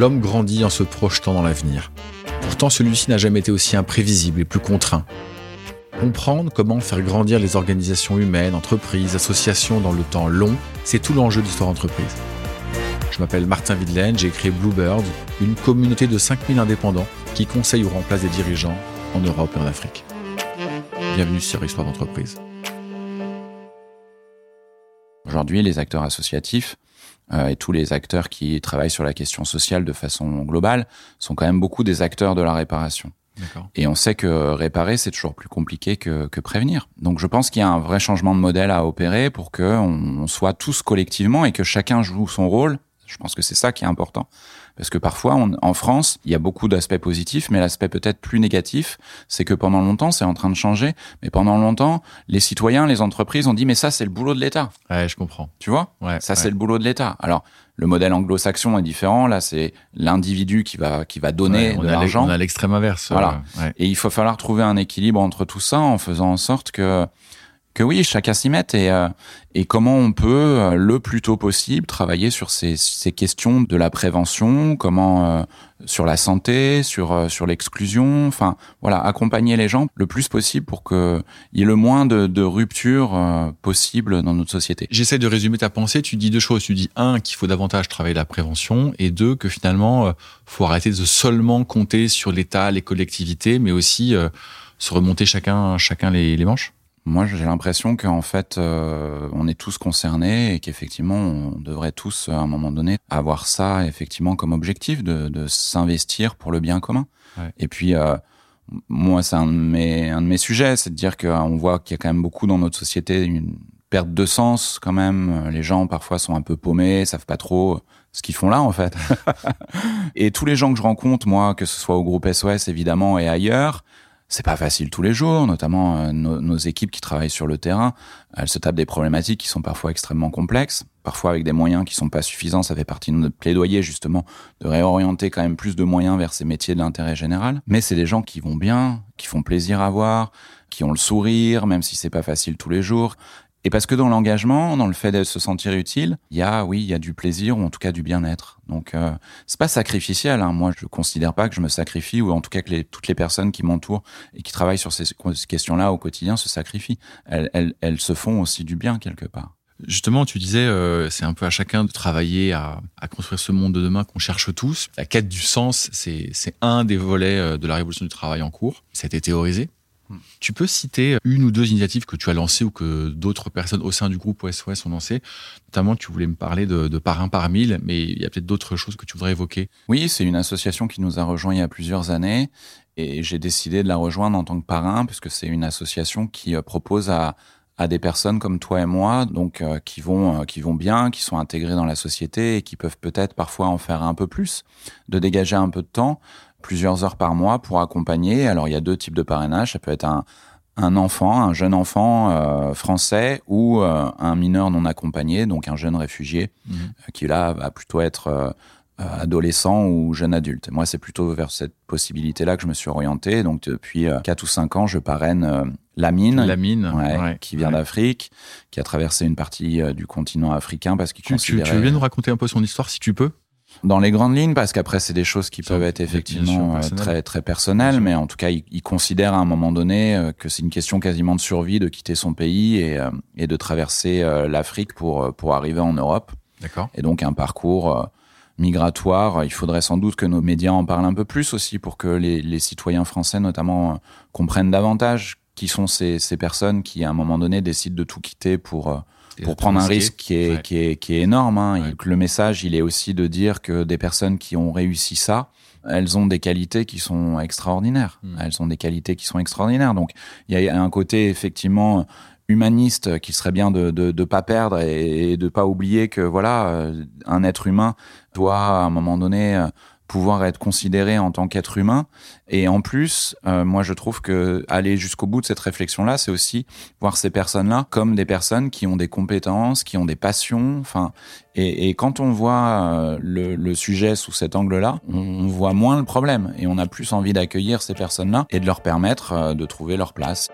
l'homme grandit en se projetant dans l'avenir. Pourtant, celui-ci n'a jamais été aussi imprévisible et plus contraint. Comprendre comment faire grandir les organisations humaines, entreprises, associations dans le temps long, c'est tout l'enjeu d'Histoire Entreprise. Je m'appelle Martin Videlaine, j'ai créé Bluebird, une communauté de 5000 indépendants qui conseillent ou remplacent des dirigeants en Europe et en Afrique. Bienvenue sur Histoire d'entreprise. Aujourd'hui, les acteurs associatifs euh, et tous les acteurs qui travaillent sur la question sociale de façon globale sont quand même beaucoup des acteurs de la réparation. Et on sait que réparer, c'est toujours plus compliqué que, que prévenir. Donc je pense qu'il y a un vrai changement de modèle à opérer pour que on soit tous collectivement et que chacun joue son rôle. Je pense que c'est ça qui est important. Parce que parfois, en France, il y a beaucoup d'aspects positifs, mais l'aspect peut-être plus négatif, c'est que pendant longtemps, c'est en train de changer, mais pendant longtemps, les citoyens, les entreprises ont dit, mais ça, c'est le boulot de l'État. Ouais, je comprends. Tu vois? Ouais, Ça, c'est le boulot de l'État. Alors, le modèle anglo-saxon est différent. Là, c'est l'individu qui va qui va donner de l'argent. On a l'extrême inverse. Voilà. Et il faut falloir trouver un équilibre entre tout ça en faisant en sorte que que oui, chacun s'y mette et, euh, et comment on peut euh, le plus tôt possible travailler sur ces, ces questions de la prévention, comment euh, sur la santé, sur sur l'exclusion, enfin voilà, accompagner les gens le plus possible pour que il y ait le moins de, de ruptures possible dans notre société. J'essaie de résumer ta pensée. Tu dis deux choses. Tu dis un qu'il faut davantage travailler la prévention et deux que finalement faut arrêter de seulement compter sur l'État, les collectivités, mais aussi se remonter chacun chacun les, les manches. Moi, j'ai l'impression qu'en fait, euh, on est tous concernés et qu'effectivement, on devrait tous, à un moment donné, avoir ça effectivement comme objectif de, de s'investir pour le bien commun. Ouais. Et puis, euh, moi, c'est un de mes un de mes sujets, c'est de dire qu'on voit qu'il y a quand même beaucoup dans notre société une perte de sens quand même. Les gens parfois sont un peu paumés, savent pas trop ce qu'ils font là en fait. et tous les gens que je rencontre, moi, que ce soit au groupe SOS évidemment et ailleurs, c'est pas facile tous les jours, notamment euh, nos, nos, équipes qui travaillent sur le terrain. Elles se tapent des problématiques qui sont parfois extrêmement complexes, parfois avec des moyens qui sont pas suffisants. Ça fait partie de notre plaidoyer justement de réorienter quand même plus de moyens vers ces métiers de l'intérêt général. Mais c'est des gens qui vont bien, qui font plaisir à voir, qui ont le sourire, même si c'est pas facile tous les jours. Et parce que dans l'engagement, dans le fait de se sentir utile, il y a, oui, il y a du plaisir ou en tout cas du bien-être. Donc, euh, c'est pas sacrificiel. Hein. Moi, je considère pas que je me sacrifie ou en tout cas que les, toutes les personnes qui m'entourent et qui travaillent sur ces questions-là au quotidien se sacrifient. Elles, elles, elles se font aussi du bien quelque part. Justement, tu disais, euh, c'est un peu à chacun de travailler à, à construire ce monde de demain qu'on cherche tous. La quête du sens, c'est un des volets euh, de la révolution du travail en cours. Ça a été théorisé. Tu peux citer une ou deux initiatives que tu as lancées ou que d'autres personnes au sein du groupe OSOS ont lancées? Notamment, tu voulais me parler de, de parrain par mille, mais il y a peut-être d'autres choses que tu voudrais évoquer. Oui, c'est une association qui nous a rejoint il y a plusieurs années et j'ai décidé de la rejoindre en tant que parrain puisque c'est une association qui propose à, à des personnes comme toi et moi, donc euh, qui vont euh, qui vont bien, qui sont intégrées dans la société et qui peuvent peut-être parfois en faire un peu plus, de dégager un peu de temps plusieurs heures par mois pour accompagner. Alors il y a deux types de parrainage. Ça peut être un, un enfant, un jeune enfant euh, français ou euh, un mineur non accompagné, donc un jeune réfugié Mhm. euh, qui là va plutôt être adolescent ou jeune adulte. Moi, c'est plutôt vers cette possibilité-là que je me suis orienté. Donc depuis euh, 4 ou 5 ans, je parraine Lamine, ouais, ouais, qui vient ouais. d'Afrique, qui a traversé une partie du continent africain parce qu'il Tu, tu, considérait tu veux bien nous raconter un peu son histoire, si tu peux dans les grandes lignes parce qu'après c'est des choses qui Ça, peuvent être effectivement euh, très très personnelles mais en tout cas il, il considère à un moment donné euh, que c'est une question quasiment de survie de quitter son pays et, euh, et de traverser l'Afrique pour pour arriver en Europe. D'accord. et donc un parcours migratoire. Il faudrait sans doute que nos médias en parlent un peu plus aussi pour que les, les citoyens français notamment comprennent davantage qui sont ces, ces personnes qui à un moment donné décident de tout quitter pour euh, pour prendre un risque qui est, Ouais. qui est, qui est énorme. Hein. Ouais. Le message, il est aussi de dire que des personnes qui ont réussi ça, elles ont des qualités qui sont extraordinaires. Mm. Elles ont des qualités qui sont extraordinaires. Donc, il y a un côté effectivement humaniste qu'il serait bien de de, de pas perdre et, et de pas oublier que voilà, euh, un être humain doit à un moment donné euh, pouvoir être considéré en tant qu'être humain. Et en plus, euh, moi, je trouve que aller jusqu'au bout de cette réflexion-là, c'est aussi voir ces personnes-là comme des personnes qui ont des compétences, qui ont des passions. Enfin, et, et quand on voit euh, le, le sujet sous cet angle-là, on, on voit moins le problème et on a plus envie d'accueillir ces personnes-là et de leur permettre euh, de trouver leur place.